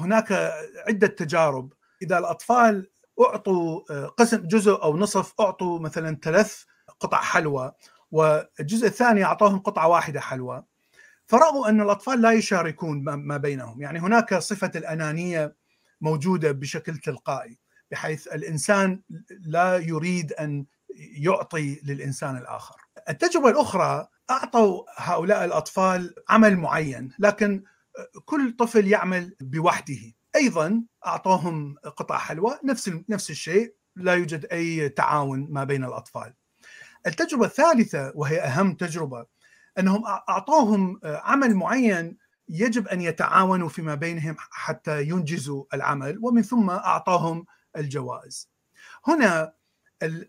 هناك عدة تجارب. إذا الأطفال أعطوا قسم جزء أو نصف أعطوا مثلا ثلاث قطع حلوى والجزء الثاني أعطاهم قطعة واحدة حلوى. فرأوا أن الأطفال لا يشاركون ما بينهم. يعني هناك صفة الأنانية موجودة بشكل تلقائي بحيث الإنسان لا يريد أن يعطي للإنسان الآخر. التجربة الأخرى أعطوا هؤلاء الأطفال عمل معين لكن كل طفل يعمل بوحده أيضا اعطوهم قطع حلوى نفس نفس الشيء لا يوجد أي تعاون ما بين الأطفال. التجربة الثالثة وهي أهم تجربة أنهم أعطوهم عمل معين يجب أن يتعاونوا فيما بينهم حتى ينجزوا العمل ومن ثم أعطاهم الجوائز. هنا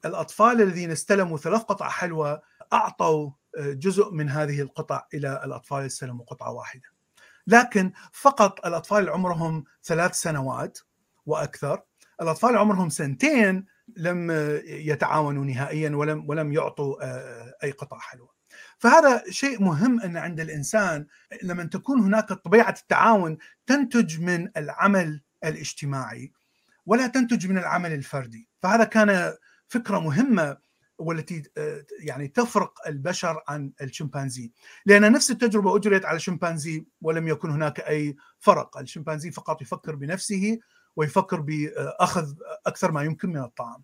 الأطفال الذين استلموا ثلاث قطع حلوى أعطوا جزء من هذه القطع إلى الأطفال اللي استلموا قطعة واحدة. لكن فقط الأطفال اللي عمرهم ثلاث سنوات وأكثر، الأطفال اللي عمرهم سنتين لم يتعاونوا نهائيا ولم ولم يعطوا أي قطع حلوى. فهذا شيء مهم أن عند الإنسان لما تكون هناك طبيعة التعاون تنتج من العمل الاجتماعي ولا تنتج من العمل الفردي فهذا كان فكرة مهمة والتي يعني تفرق البشر عن الشمبانزي. لأن نفس التجربة أجريت على الشمبانزي ولم يكن هناك أي فرق. الشمبانزي فقط يفكر بنفسه ويفكر بأخذ أكثر ما يمكن من الطعام.